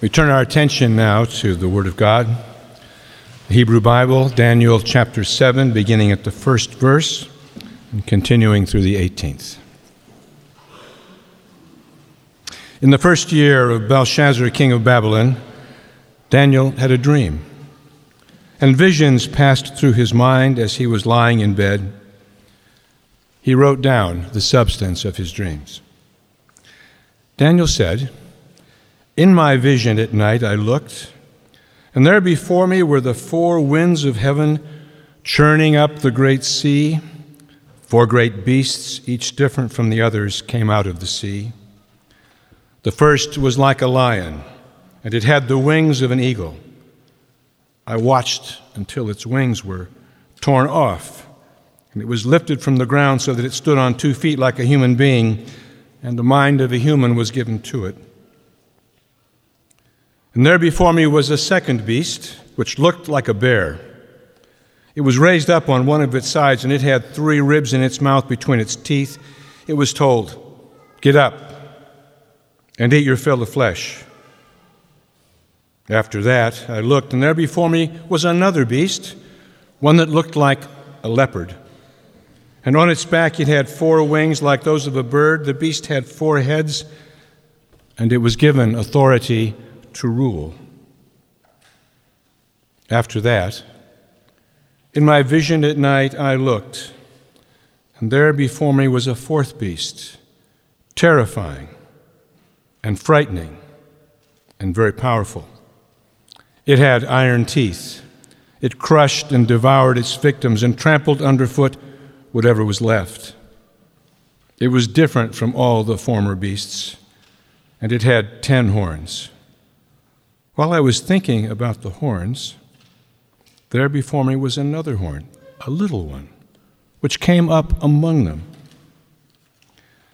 We turn our attention now to the Word of God. The Hebrew Bible, Daniel chapter 7, beginning at the first verse and continuing through the 18th. In the first year of Belshazzar, king of Babylon, Daniel had a dream, and visions passed through his mind as he was lying in bed. He wrote down the substance of his dreams. Daniel said, in my vision at night I looked, and there before me were the four winds of heaven churning up the great sea. Four great beasts, each different from the others, came out of the sea. The first was like a lion, and it had the wings of an eagle. I watched until its wings were torn off, and it was lifted from the ground so that it stood on two feet like a human being, and the mind of a human was given to it. And there before me was a second beast, which looked like a bear. It was raised up on one of its sides, and it had three ribs in its mouth between its teeth. It was told, Get up and eat your fill of flesh. After that, I looked, and there before me was another beast, one that looked like a leopard. And on its back it had four wings like those of a bird. The beast had four heads, and it was given authority to rule. After that, in my vision at night, I looked, and there before me was a fourth beast, terrifying and frightening and very powerful. It had iron teeth. It crushed and devoured its victims and trampled underfoot whatever was left. It was different from all the former beasts, and it had ten horns. While I was thinking about the horns, there before me was another horn, a little one, which came up among them.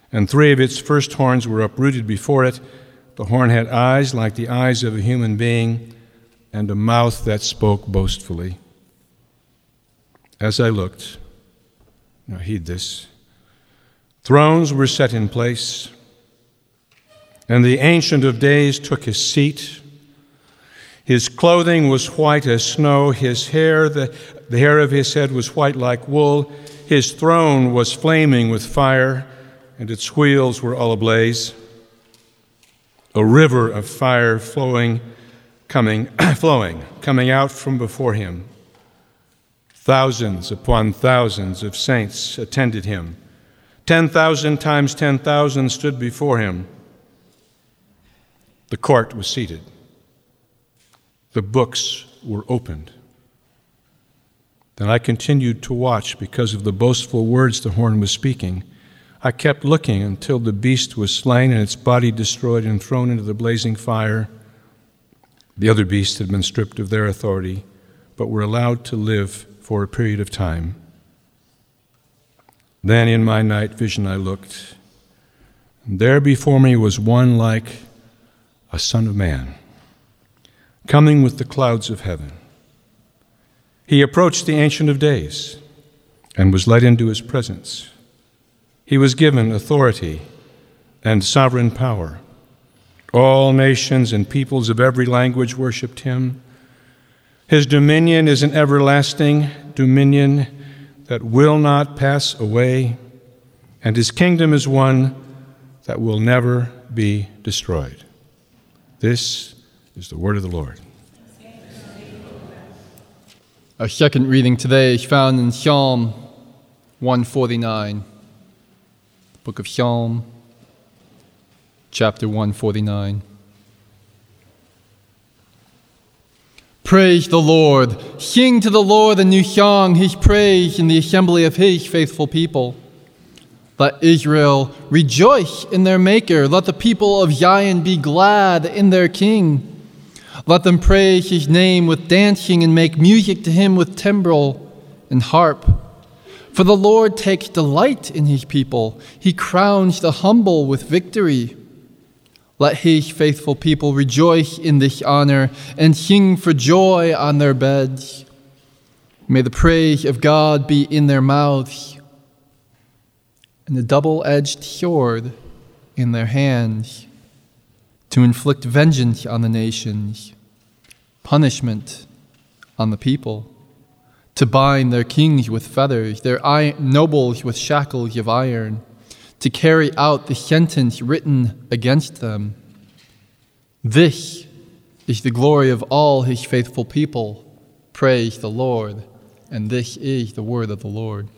And three of its first horns were uprooted before it. The horn had eyes like the eyes of a human being, and a mouth that spoke boastfully. As I looked, now heed this, thrones were set in place, and the Ancient of Days took his seat. His clothing was white as snow, his hair, the, the hair of his head was white like wool, his throne was flaming with fire, and its wheels were all ablaze. A river of fire flowing, coming, flowing, coming out from before him. Thousands upon thousands of saints attended him. Ten thousand times ten thousand stood before him. The court was seated the books were opened. Then I continued to watch because of the boastful words the horn was speaking. I kept looking until the beast was slain and its body destroyed and thrown into the blazing fire. The other beasts had been stripped of their authority, but were allowed to live for a period of time. Then in my night vision I looked, and there before me was one like a son of man coming with the clouds of heaven. He approached the Ancient of Days and was led into his presence. He was given authority and sovereign power. All nations and peoples of every language worshiped him. His dominion is an everlasting dominion that will not pass away, and his kingdom is one that will never be destroyed. This is the word of the Lord. Our second reading today is found in Psalm 149, book of Psalm, chapter 149. Praise the Lord. Sing to the Lord a new song, his praise in the assembly of his faithful people. Let Israel rejoice in their Maker. Let the people of Zion be glad in their King. Let them praise his name with dancing and make music to him with timbrel and harp. For the Lord takes delight in his people, he crowns the humble with victory. Let his faithful people rejoice in this honor and sing for joy on their beds. May the praise of God be in their mouths and the double edged sword in their hands to inflict vengeance on the nations, punishment on the people, to bind their kings with feathers, their nobles with shackles of iron, to carry out the sentence written against them. This is the glory of all his faithful people. Praise the Lord. And this is the word of the Lord.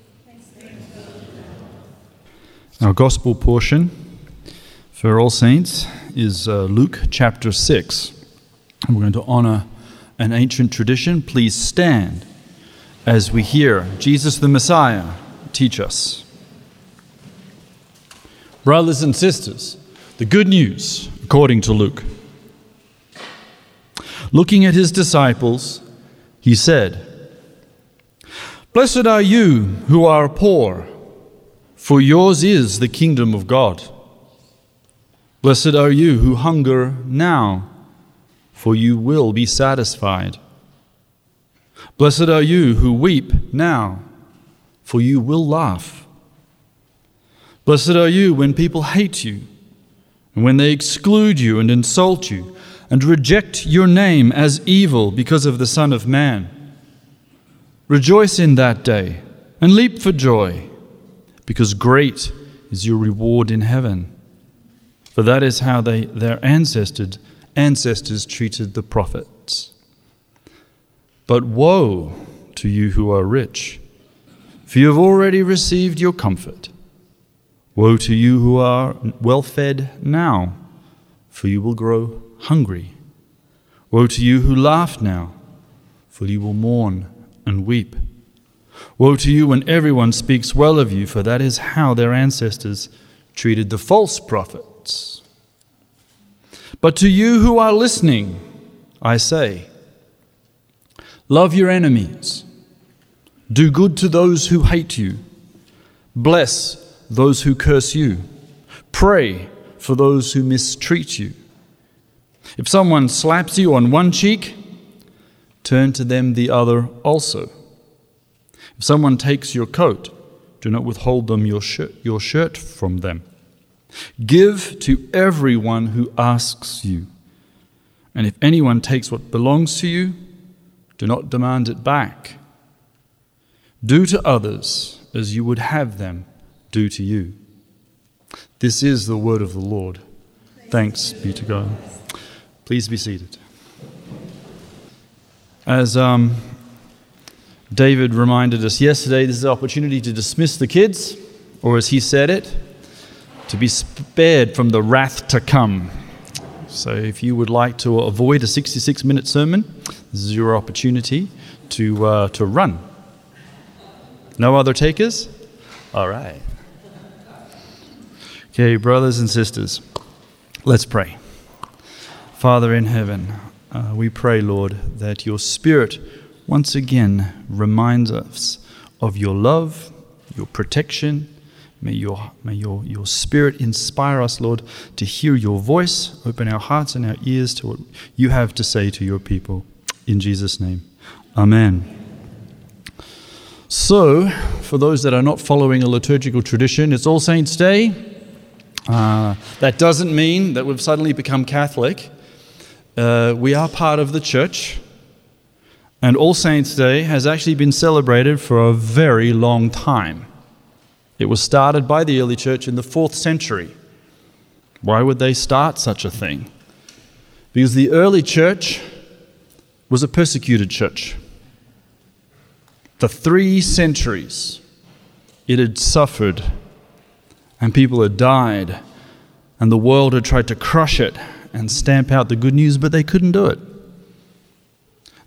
Our gospel portion for All Saints is uh, Luke chapter 6. We're going to honor an ancient tradition. Please stand as we hear Jesus the Messiah teach us. Brothers and sisters, the good news according to Luke. Looking at his disciples, he said, Blessed are you who are poor, for yours is the kingdom of God. Blessed are you who hunger now, for you will be satisfied. Blessed are you who weep now, for you will laugh. Blessed are you when people hate you, and when they exclude you and insult you, and reject your name as evil because of the Son of Man. Rejoice in that day and leap for joy, because great is your reward in heaven. For that is how they, their ancestors, ancestors treated the prophets. But woe to you who are rich, for you have already received your comfort. Woe to you who are well fed now, for you will grow hungry. Woe to you who laugh now, for you will mourn and weep. Woe to you when everyone speaks well of you, for that is how their ancestors treated the false prophets. But to you who are listening, I say, Love your enemies, do good to those who hate you, bless those who curse you, pray for those who mistreat you. If someone slaps you on one cheek, turn to them the other also. If someone takes your coat, do not withhold them your your shirt from them. Give to everyone who asks you. And if anyone takes what belongs to you, do not demand it back. Do to others as you would have them do to you. This is the word of the Lord. Thanks be to God. Please be seated. As um, David reminded us yesterday, this is an opportunity to dismiss the kids, or as he said it, to be spared from the wrath to come. So, if you would like to avoid a 66 minute sermon, this is your opportunity to, uh, to run. No other takers? All right. Okay, brothers and sisters, let's pray. Father in heaven, uh, we pray, Lord, that your Spirit once again reminds us of your love, your protection. May your, may your, your Spirit inspire us, Lord, to hear your voice, open our hearts and our ears to what you have to say to your people. In Jesus' name, Amen. So, for those that are not following a liturgical tradition, it's All Saints' Day. Uh, that doesn't mean that we've suddenly become Catholic. Uh, we are part of the church, and All Saints' Day has actually been celebrated for a very long time. It was started by the early church in the fourth century. Why would they start such a thing? Because the early church was a persecuted church. For three centuries, it had suffered, and people had died, and the world had tried to crush it and stamp out the good news, but they couldn't do it.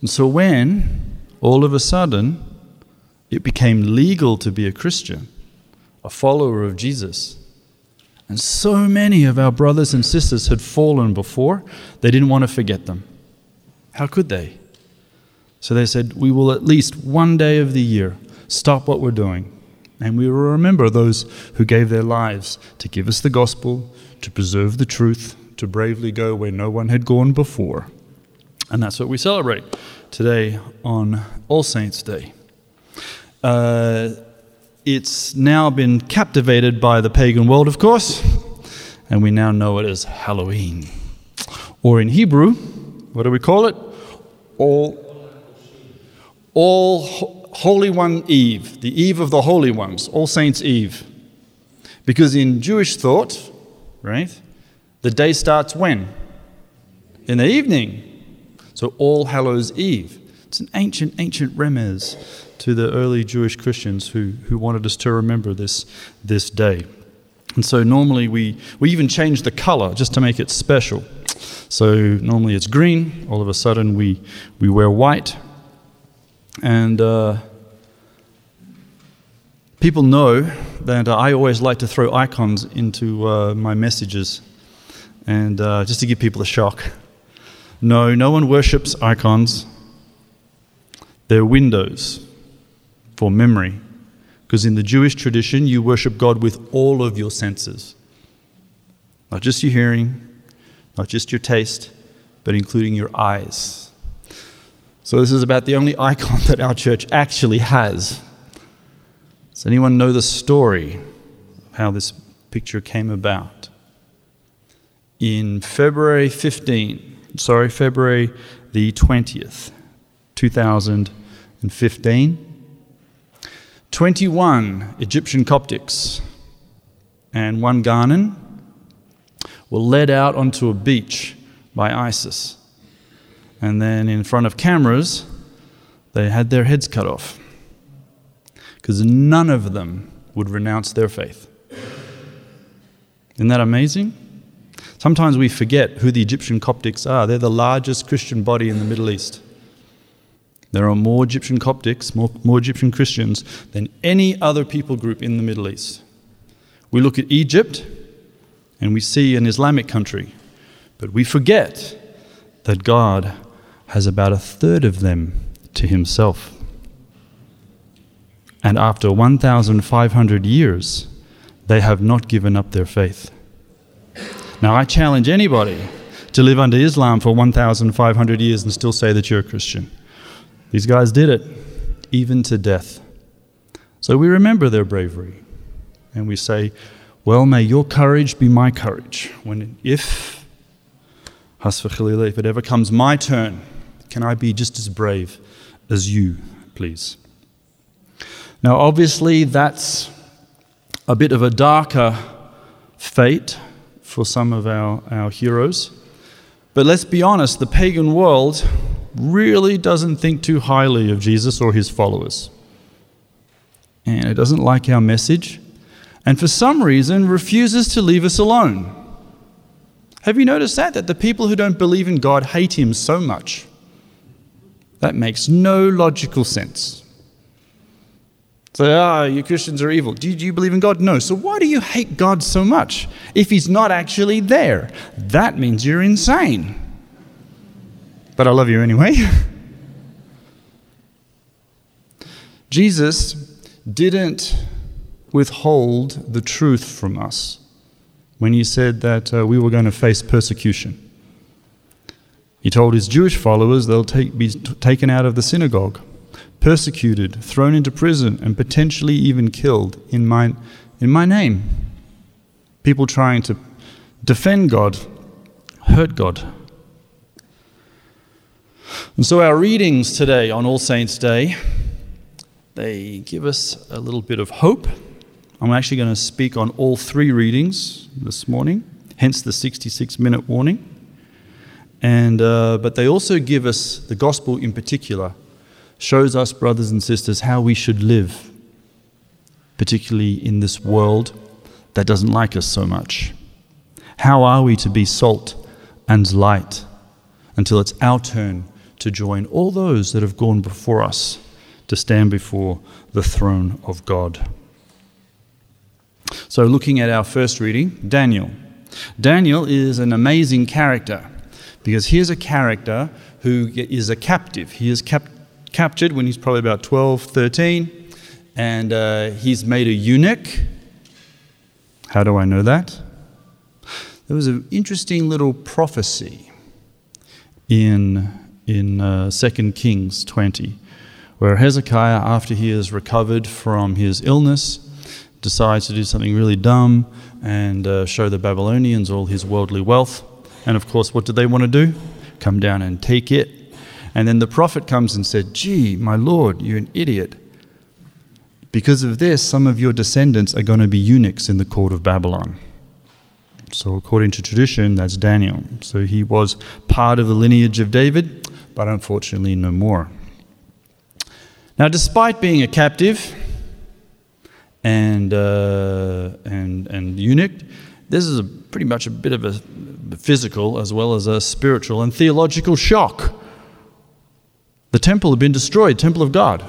And so when all of a sudden it became legal to be a Christian, a follower of Jesus, and so many of our brothers and sisters had fallen before, they didn't want to forget them. How could they? So they said, We will at least one day of the year stop what we're doing. And we will remember those who gave their lives to give us the gospel, to preserve the truth, to bravely go where no one had gone before. And that's what we celebrate today on All Saints' Day. Uh, it's now been captivated by the pagan world, of course, and we now know it as Halloween. Or in Hebrew, what do we call it? All, all Holy One Eve, the Eve of the Holy Ones, All Saints Eve. Because in Jewish thought, right, the day starts when? In the evening. So All Hallows Eve. It's an ancient, ancient remez to the early Jewish Christians who, who wanted us to remember this, this day. And so normally we, we even change the color just to make it special. So normally it's green, all of a sudden we, we wear white. And uh, people know that I always like to throw icons into uh, my messages, and uh, just to give people a shock. No, no one worships icons. They're windows for memory. Because in the Jewish tradition, you worship God with all of your senses. Not just your hearing, not just your taste, but including your eyes. So, this is about the only icon that our church actually has. Does anyone know the story of how this picture came about? In February 15, sorry, February the 20th, 2015, 21 Egyptian Coptics and one Ghanaian were led out onto a beach by ISIS. And then in front of cameras, they had their heads cut off. Because none of them would renounce their faith. Isn't that amazing? Sometimes we forget who the Egyptian Coptics are. They're the largest Christian body in the Middle East. There are more Egyptian Coptics, more, more Egyptian Christians than any other people group in the Middle East. We look at Egypt and we see an Islamic country, but we forget that God has about a third of them to himself. And after 1,500 years, they have not given up their faith. Now, I challenge anybody to live under Islam for 1,500 years and still say that you're a Christian. These guys did it, even to death. So we remember their bravery and we say, Well, may your courage be my courage. When, if, if it ever comes my turn, can I be just as brave as you, please? Now, obviously, that's a bit of a darker fate for some of our, our heroes. But let's be honest, the pagan world really doesn't think too highly of Jesus or his followers. And it doesn't like our message, and for some reason refuses to leave us alone. Have you noticed that? That the people who don't believe in God hate him so much? That makes no logical sense. So, ah, you Christians are evil. Do you believe in God? No. So, why do you hate God so much if He's not actually there? That means you're insane but I love you anyway. Jesus didn't withhold the truth from us when he said that uh, we were going to face persecution. He told his Jewish followers they'll take, be t- taken out of the synagogue, persecuted, thrown into prison, and potentially even killed in my, in my name. People trying to defend God, hurt God. And so our readings today on All Saints' Day, they give us a little bit of hope. I'm actually going to speak on all three readings this morning, hence the 66 minute warning. And, uh, but they also give us, the gospel in particular, shows us, brothers and sisters, how we should live, particularly in this world that doesn't like us so much. How are we to be salt and light until it's our turn to join all those that have gone before us to stand before the throne of God. So, looking at our first reading, Daniel. Daniel is an amazing character because here's a character who is a captive. He is cap- captured when he's probably about 12, 13, and uh, he's made a eunuch. How do I know that? There was an interesting little prophecy in in uh, 2 Kings 20, where Hezekiah, after he has recovered from his illness, decides to do something really dumb and uh, show the Babylonians all his worldly wealth. And of course, what did they want to do? Come down and take it. And then the prophet comes and said, Gee, my Lord, you're an idiot. Because of this, some of your descendants are going to be eunuchs in the court of Babylon. So, according to tradition, that's Daniel. So, he was part of the lineage of David, but unfortunately, no more. Now, despite being a captive and, uh, and, and eunuch, this is a, pretty much a bit of a physical as well as a spiritual and theological shock. The temple had been destroyed, temple of God.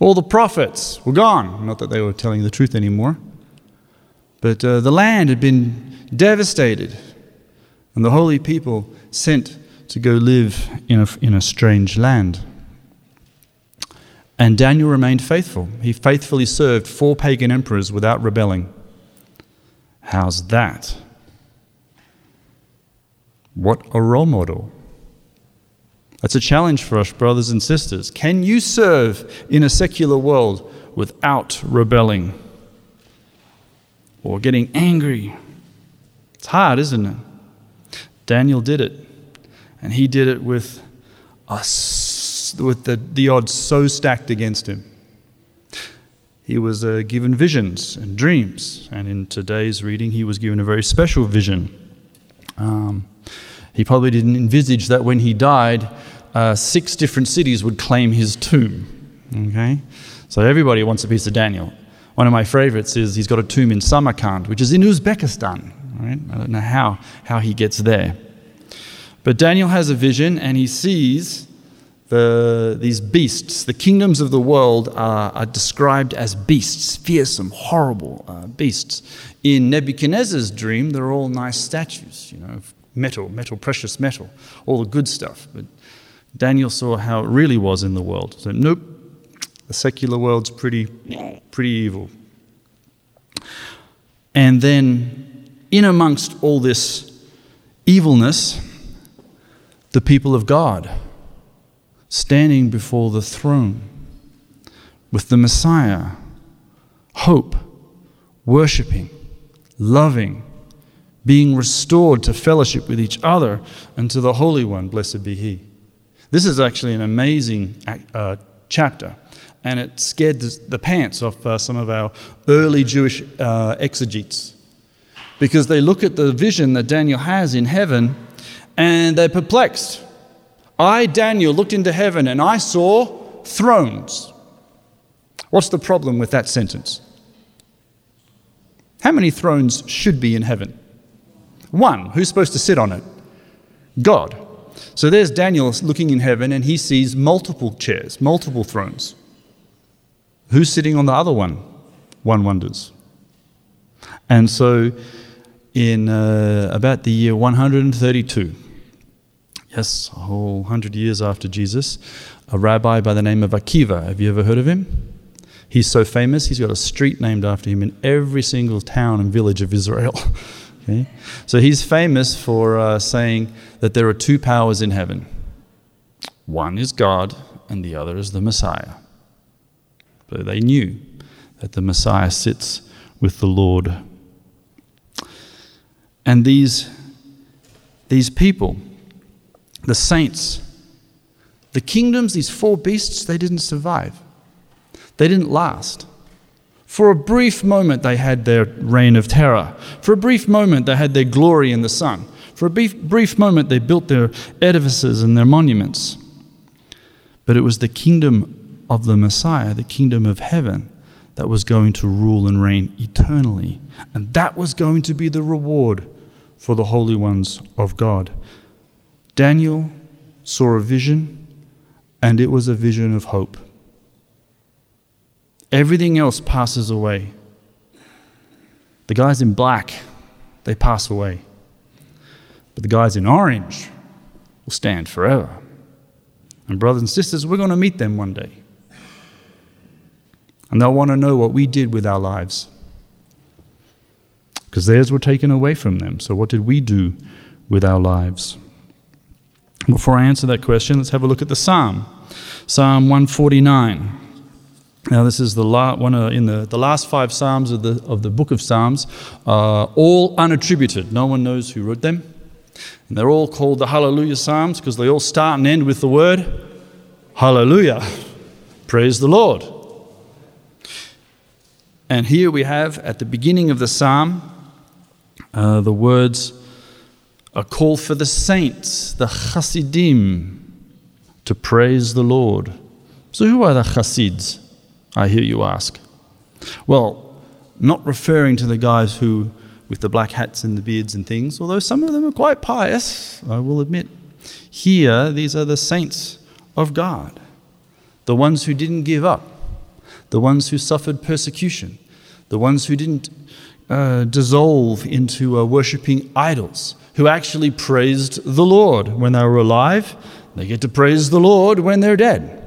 All the prophets were gone. Not that they were telling the truth anymore. But uh, the land had been devastated, and the holy people sent to go live in a, in a strange land. And Daniel remained faithful. He faithfully served four pagan emperors without rebelling. How's that? What a role model. That's a challenge for us, brothers and sisters. Can you serve in a secular world without rebelling or getting angry? It's hard, isn't it? Daniel did it, and he did it with, us, with the, the odds so stacked against him. He was uh, given visions and dreams, and in today's reading, he was given a very special vision. Um, he probably didn't envisage that when he died, uh, six different cities would claim his tomb. Okay? So everybody wants a piece of Daniel. One of my favorites is he's got a tomb in Samarkand, which is in Uzbekistan. Right? I don't know how, how he gets there. But Daniel has a vision and he sees the, these beasts. The kingdoms of the world are, are described as beasts, fearsome, horrible uh, beasts. In Nebuchadnezzar's dream, they're all nice statues, you know, metal, metal, precious metal, all the good stuff. But Daniel saw how it really was in the world. So, nope, the secular world's pretty, pretty evil. And then, in amongst all this evilness, the people of God standing before the throne with the Messiah, hope, worshipping, loving, being restored to fellowship with each other and to the Holy One, blessed be He. This is actually an amazing uh, chapter, and it scared the, pants off uh, some of our early Jewish uh, exegetes because they look at the vision that Daniel has in heaven and they're perplexed. I, Daniel, looked into heaven and I saw thrones. What's the problem with that sentence? How many thrones should be in heaven? One. Who's supposed to sit on it? God. So there's Daniel looking in heaven and he sees multiple chairs, multiple thrones. Who's sitting on the other one? One wonders. And so in uh, about the year 132, yes, a whole hundred years after Jesus, a rabbi by the name of Akiva, have you ever heard of him? He's so famous, he's got a street named after him in every single town and village of Israel. Okay? So he's famous for uh, saying that there are two powers in heaven one is God, and the other is the Messiah. So they knew that the Messiah sits with the Lord. And these, these people, the saints, the kingdoms, these four beasts, they didn't survive. They didn't last. For a brief moment, they had their reign of terror. For a brief moment, they had their glory in the sun. For a brief, brief moment, they built their edifices and their monuments. But it was the kingdom of the Messiah, the kingdom of heaven, that was going to rule and reign eternally. And that was going to be the reward for the holy ones of God. Daniel saw a vision, and it was a vision of hope. Everything else passes away. The guys in black, they pass away. But the guys in orange will stand forever. And, brothers and sisters, we're going to meet them one day. And they'll want to know what we did with our lives. Because theirs were taken away from them. So, what did we do with our lives? Before I answer that question, let's have a look at the Psalm. Psalm 149. Now, this is the one uh, in the, the last five Psalms of the, of the book of Psalms, uh, all unattributed. No one knows who wrote them. And they're all called the Hallelujah Psalms because they all start and end with the word Hallelujah. Praise the Lord. And here we have at the beginning of the psalm uh, the words a call for the saints, the Chassidim, to praise the Lord. So, who are the Chassids? I hear you ask. Well, not referring to the guys who, with the black hats and the beards and things, although some of them are quite pious, I will admit. Here, these are the saints of God, the ones who didn't give up, the ones who suffered persecution, the ones who didn't uh, dissolve into uh, worshipping idols, who actually praised the Lord when they were alive. They get to praise the Lord when they're dead.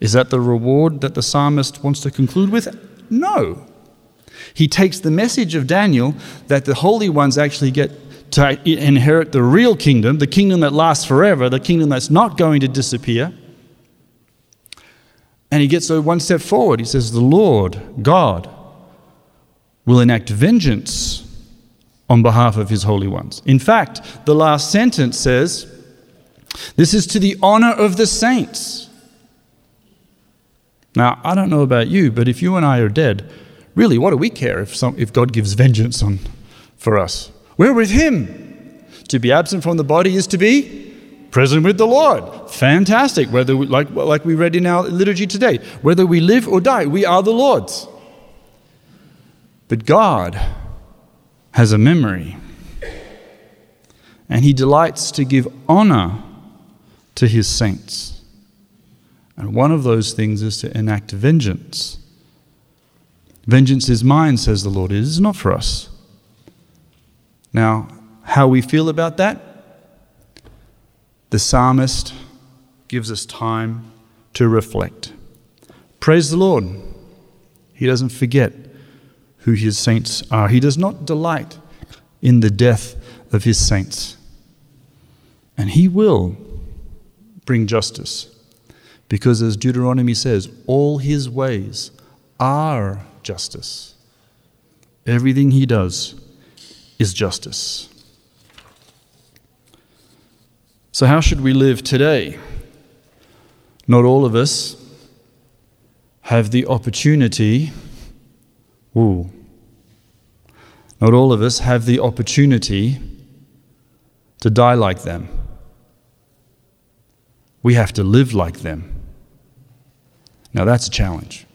Is that the reward that the psalmist wants to conclude with? No. He takes the message of Daniel that the holy ones actually get to inherit the real kingdom, the kingdom that lasts forever, the kingdom that's not going to disappear. And he gets one step forward. He says, The Lord, God, will enact vengeance on behalf of his holy ones. In fact, the last sentence says, This is to the honor of the saints. Now, I don't know about you, but if you and I are dead, really, what do we care if, some, if God gives vengeance on, for us? We're with Him. To be absent from the body is to be present with the Lord. Fantastic. Whether we, like, like we read in our liturgy today, whether we live or die, we are the Lord's. But God has a memory, and He delights to give honor to His saints. And one of those things is to enact vengeance. Vengeance is mine, says the Lord. It is not for us. Now, how we feel about that? The psalmist gives us time to reflect. Praise the Lord. He doesn't forget who his saints are. He does not delight in the death of his saints. And he will bring justice. Because as Deuteronomy says, all his ways are justice. Everything he does is justice. So, how should we live today? Not all of us have the opportunity Ooh. Not all of us have the opportunity to die like them. We have to live like them. Now, that's a challenge.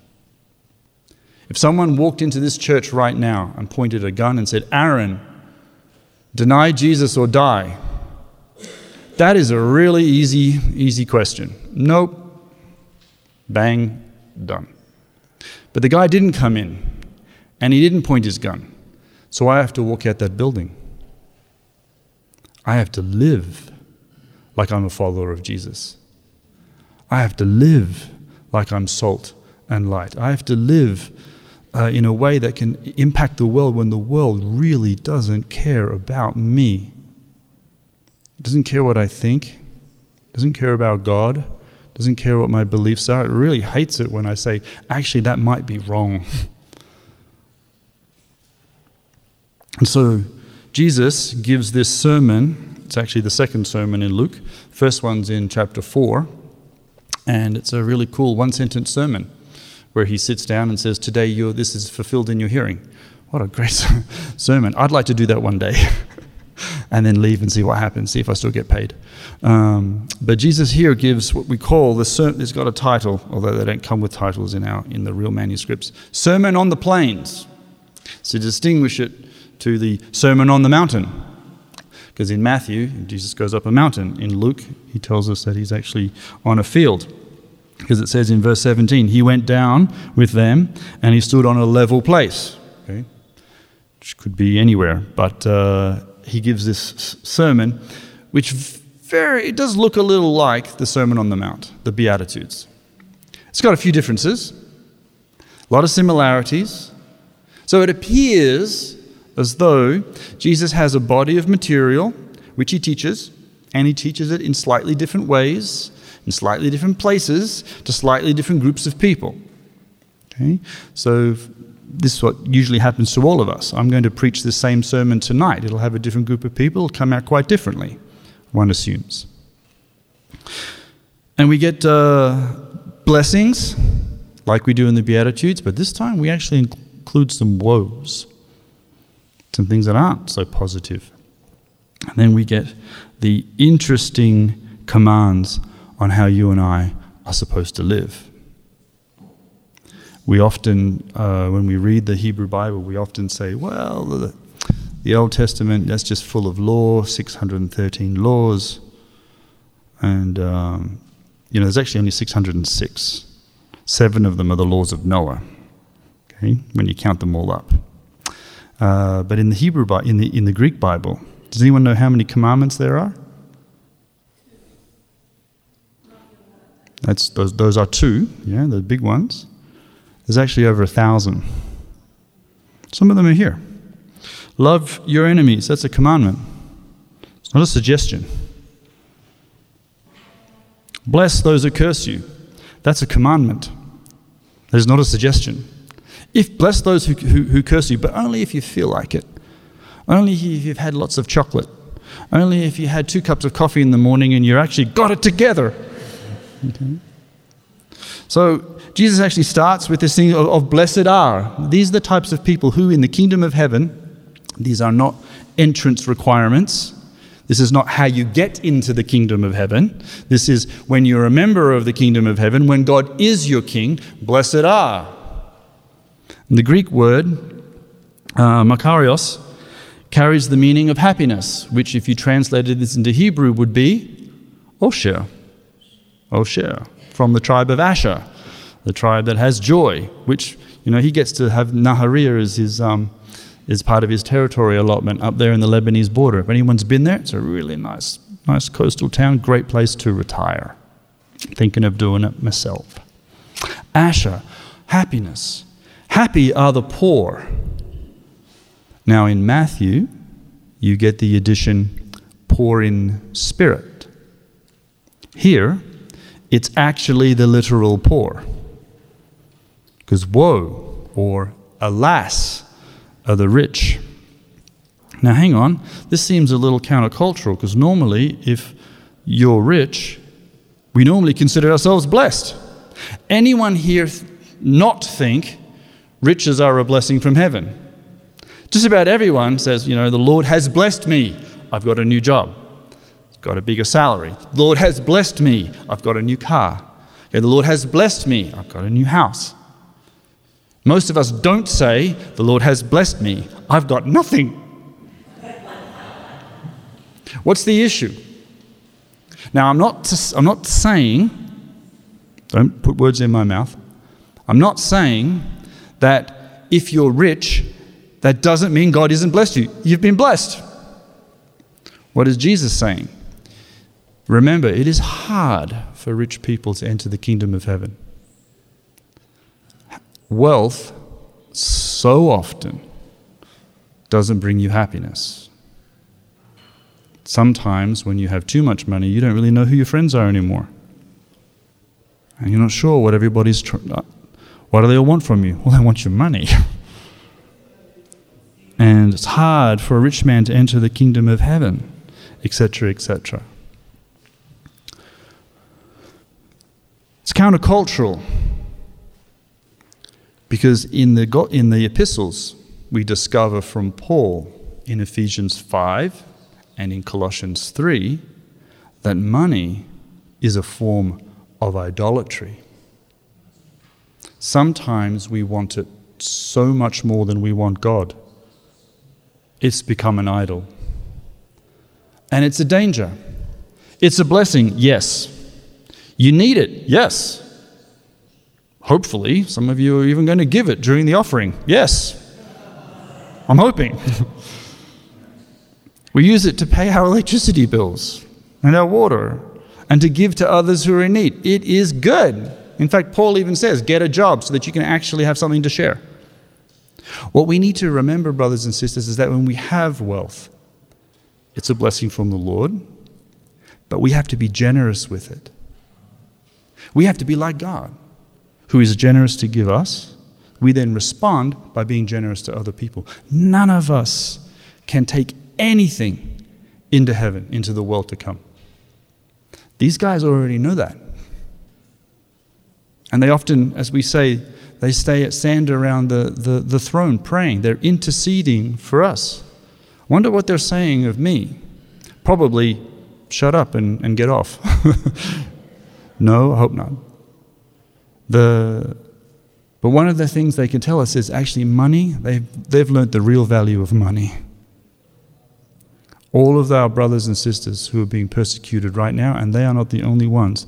If someone walked into this church right now and pointed a gun and said, Aaron, deny Jesus or die, that is a really easy, easy question. Nope. Bang, done. But the guy didn't come in and he didn't point his gun. So I have to walk out that building. I have to live like I'm a follower of Jesus. I have to live like I'm salt and light. I have to live uh, in a way that can impact the world when the world really doesn't care about me. Doesn't care what I think, doesn't care about God, doesn't care what my beliefs are. It really hates it when I say, actually, that might be wrong. And so Jesus gives this sermon. It's actually the second sermon in Luke. First one's in chapter 4. And it's a really cool one sentence sermon where he sits down and says, Today this is fulfilled in your hearing. What a great sermon. I'd like to do that one day. and then leave and see what happens, see if I still get paid. Um, but Jesus here gives what we call the sermon. It's got a title, although they don't come with titles in our in the real manuscripts. Sermon on the Plains. To distinguish it to the Sermon on the Mountain. Because in Matthew, Jesus goes up a mountain. In Luke, he tells us that he's actually on a field. Because it says in verse 17, he went down with them and he stood on a level place. Okay? Which could be anywhere. But uh, he gives this sermon, which very, it does look a little like the Sermon on the Mount, the Beatitudes. It's got a few differences, a lot of similarities. So it appears as though Jesus has a body of material which he teaches, and he teaches it in slightly different ways, in slightly different places, to slightly different groups of people. Okay? So this is what usually happens to all of us. I'm going to preach the same sermon tonight. It'll have a different group of people, it'll come out quite differently, one assumes. And we get uh, blessings, like we do in the Beatitudes, but this time we actually include some woes, some things that aren't so positive. And then we get the interesting commands on how you and I are supposed to live. We often, uh, when we read the Hebrew Bible, we often say, well, the, the Old Testament, that's just full of law, 613 laws. And, um, you know, there's actually only 606. Seven of them are the laws of Noah, okay, when you count them all up. Uh, but in the Hebrew, in the, in the Greek Bible, does anyone know how many commandments there are? That's, those, those are two, yeah, the big ones. There's actually over a thousand. Some of them are here. Love your enemies, that's a commandment. It's not a suggestion. Bless those who curse you, that's a commandment. That is not a suggestion. If bless those who, who, who curse you, but only if you feel like it. Only if you've had lots of chocolate. Only if you had two cups of coffee in the morning and you actually got it together. Okay. So Jesus actually starts with this thing of, of, blessed are. These are the types of people who, in the kingdom of heaven, these are not entrance requirements. This is not how you get into the kingdom of heaven. This is when you're a member of the kingdom of heaven, when God is your king, blessed are. The Greek word, uh, makarios, carries the meaning of happiness, which, if you translated this into Hebrew, would be Osher. Osher, from the tribe of Asher, the tribe that has joy, which, you know, he gets to have Nahariya as his. Um, is part of his territory allotment up there in the Lebanese border. If anyone's been there, it's a really nice, nice coastal town, great place to retire. Thinking of doing it myself. Asher, happiness. Happy are the poor. Now in Matthew, you get the addition poor in spirit. Here, it's actually the literal poor. Because woe or alas are the rich. Now, hang on, this seems a little countercultural because normally, if you're rich, we normally consider ourselves blessed. Anyone here not think riches are a blessing from heaven? Just about everyone says, you know, the Lord has blessed me. I've got a new job. I've got a bigger salary. The Lord has blessed me. I've got a new car. Okay, the Lord has blessed me. I've got a new house. Most of us don't say, The Lord has blessed me, I've got nothing. What's the issue? Now, I'm not, I'm not saying, don't put words in my mouth, I'm not saying that if you're rich, that doesn't mean God isn't blessed you. You've been blessed. What is Jesus saying? Remember, it is hard for rich people to enter the kingdom of heaven. Wealth so often doesn't bring you happiness. Sometimes, when you have too much money, you don't really know who your friends are anymore. And you're not sure what everybody's. Tr- what do they all want from you? Well, they want your money. and it's hard for a rich man to enter the kingdom of heaven, etc., etc. It's countercultural because in the, in the epistles, we discover from Paul in Ephesians 5 and in Colossians 3 that money is a form of idolatry. Sometimes we want it so much more than we want God. It's become an idol. And it's a danger. It's a blessing, yes. You need it, yes. Hopefully, some of you are even going to give it during the offering. Yes. I'm hoping. we use it to pay our electricity bills and our water and to give to others who are in need. It is good. In fact, Paul even says, get a job so that you can actually have something to share. What we need to remember, brothers and sisters, is that when we have wealth, it's a blessing from the Lord, but we have to be generous with it. We have to be like God who is generous to give us We then respond by being generous to other people. None of us can take anything into heaven, into the world to come. These guys already know that. And they often, as we say, they stay at stand around the, the, the throne praying. They're interceding for us. Wonder what they're saying of me. Probably, shut up and, and get off. no, I hope not. The, but one of the things they can tell us is actually money, they've, they've learned the real value of money. All of our brothers and sisters who are being persecuted right now, and they are not the only ones.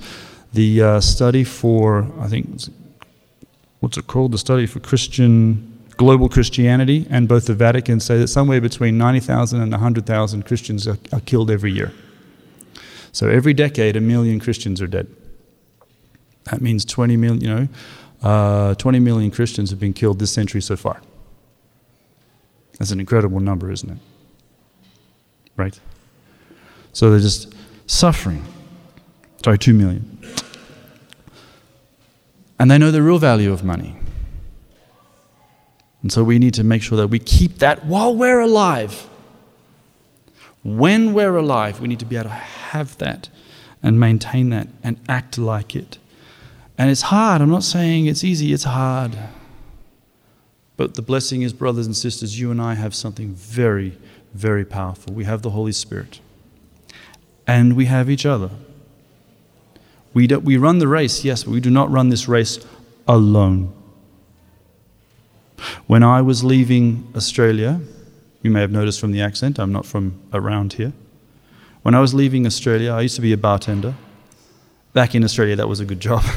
The uh, study for, I think, what's it called? The study for Christian, global Christianity, and both the Vatican say that somewhere between 90,000 and 100,000 Christians are, are killed every year. So every decade, a million Christians are dead. That means 20 million, you know, uh, 20 million Christians have been killed this century so far. That's an incredible number, isn't it? Right? So they're just suffering. Sorry, 2 million. And they know the real value of money. And so we need to make sure that we keep that while we're alive. When we're alive, we need to be able to have that and maintain that and act like it. And it's hard. I'm not saying it's easy, it's hard. But the blessing is, brothers and sisters, you and I have something very, very powerful. We have the Holy Spirit, and we have each other. We, do, we run the race, yes, but we do not run this race alone. When I was leaving Australia, you may have noticed from the accent, I'm not from around here. When I was leaving Australia, I used to be a bartender. Back in Australia, that was a good job.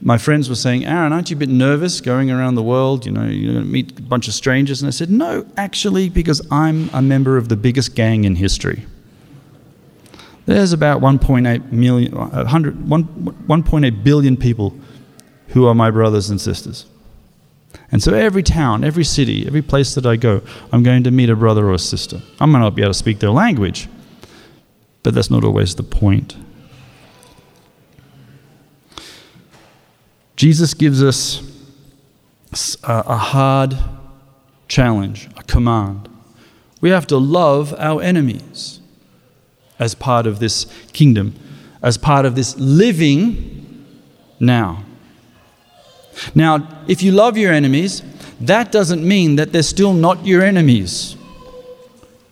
my friends were saying, Aaron, aren't you a bit nervous going around the world? You know, you're going to meet a bunch of strangers. And I said, No, actually, because I'm a member of the biggest gang in history. There's about 1.8 million, uh, 100, 1.8 billion people who are my brothers and sisters. And so every town, every city, every place that I go, I'm going to meet a brother or a sister. I might not be able to speak their language, but that's not always the point. Jesus gives us a hard challenge, a command. We have to love our enemies as part of this kingdom, as part of this living now. Now, if you love your enemies, that doesn't mean that they're still not your enemies.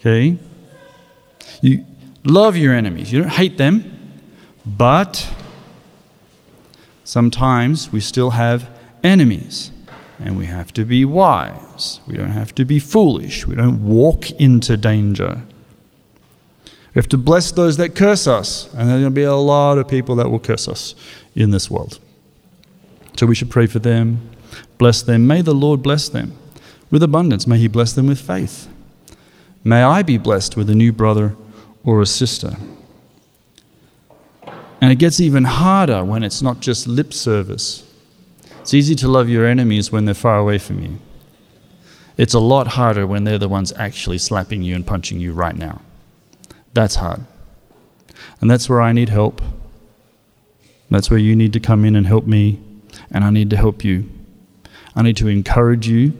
Okay? You love your enemies, you don't hate them, but Sometimes we still have enemies, and we have to be wise. We don't have to be foolish. We don't walk into danger. We have to bless those that curse us, and there's going to be a lot of people that will curse us in this world. So we should pray for them, bless them. May the Lord bless them with abundance. May He bless them with faith. May I be blessed with a new brother or a sister. And it gets even harder when it's not just lip service. It's easy to love your enemies when they're far away from you. It's a lot harder when they're the ones actually slapping you and punching you right now. That's hard. And that's where I need help. That's where you need to come in and help me, and I need to help you. I need to encourage you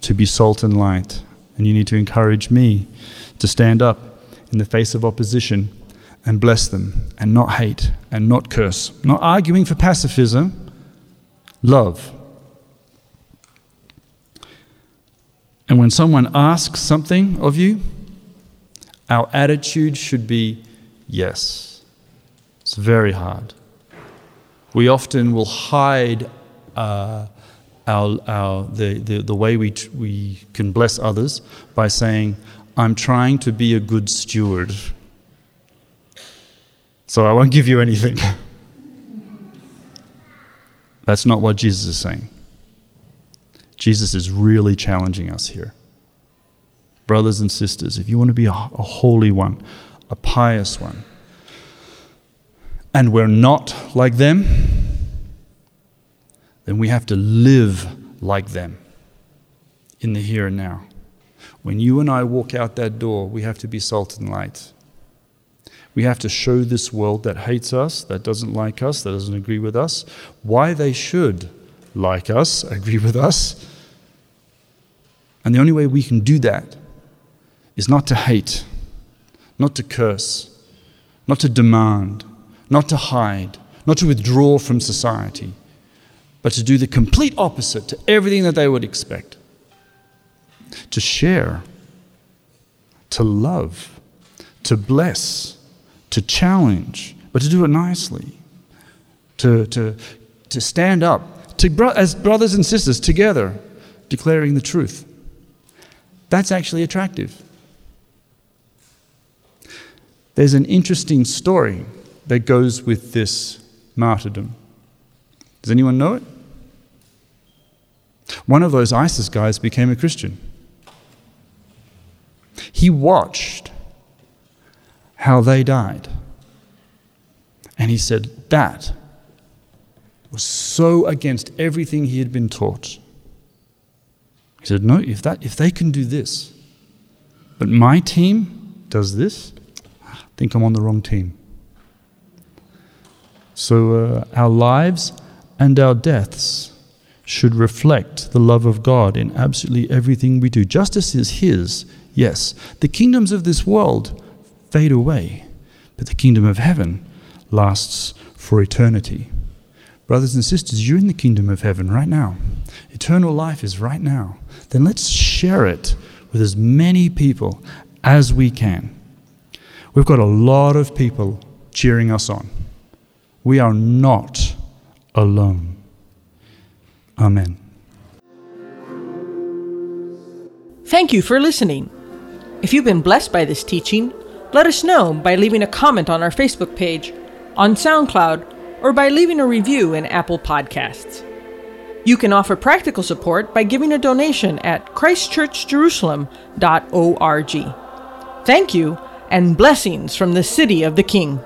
to be salt and light, and you need to encourage me to stand up in the face of opposition and bless them and not hate and not curse. Not arguing for pacifism, love. And when someone asks something of you, our attitude should be yes. It's very hard. We often will hide uh, our, our, the, the, the way we, we can bless others by saying, I'm trying to be a good steward so I won't give you anything. That's not what Jesus is saying. Jesus is really challenging us here. Brothers and sisters, if you want to be a, a holy one, a pious one, and we're not like them, then we have to live like them in the here and now. When you and I walk out that door, we have to be salt and light. We have to show this world that hates us, that doesn't like us, that doesn't agree with us, why they should like us, agree with us. And the only way we can do that is not to hate, not to curse, not to demand, not to hide, not to withdraw from society, but to do the complete opposite to everything that they would expect to share, to love, to bless, to challenge, but to do it nicely, to, to, to stand up to bro- as brothers and sisters together, declaring the truth. That's actually attractive. There's an interesting story that goes with this martyrdom. Does anyone know it? One of those ISIS guys became a Christian. He watched how they died. And he said, That was so against everything he had been taught. He said, No, if, that, if they can do this, but my team does this, think I'm on the wrong team. So uh, our lives and our deaths should reflect the love of God in absolutely everything we do. Justice is His, yes. The kingdoms of this world fade away, but the kingdom of heaven lasts for eternity. Brothers and sisters, you're in the kingdom of heaven right now. Eternal life is right now. Then let's share it with as many people as we can. We've got a lot of people cheering us on. We are not alone. Amen. Thank you for listening. If you've been blessed by this teaching, let us know by leaving a comment on our Facebook page, on SoundCloud, or by leaving a review in Apple Podcasts. You can offer practical support by giving a donation at christchurchjerusalem.org. Thank you, and blessings from the City of the King.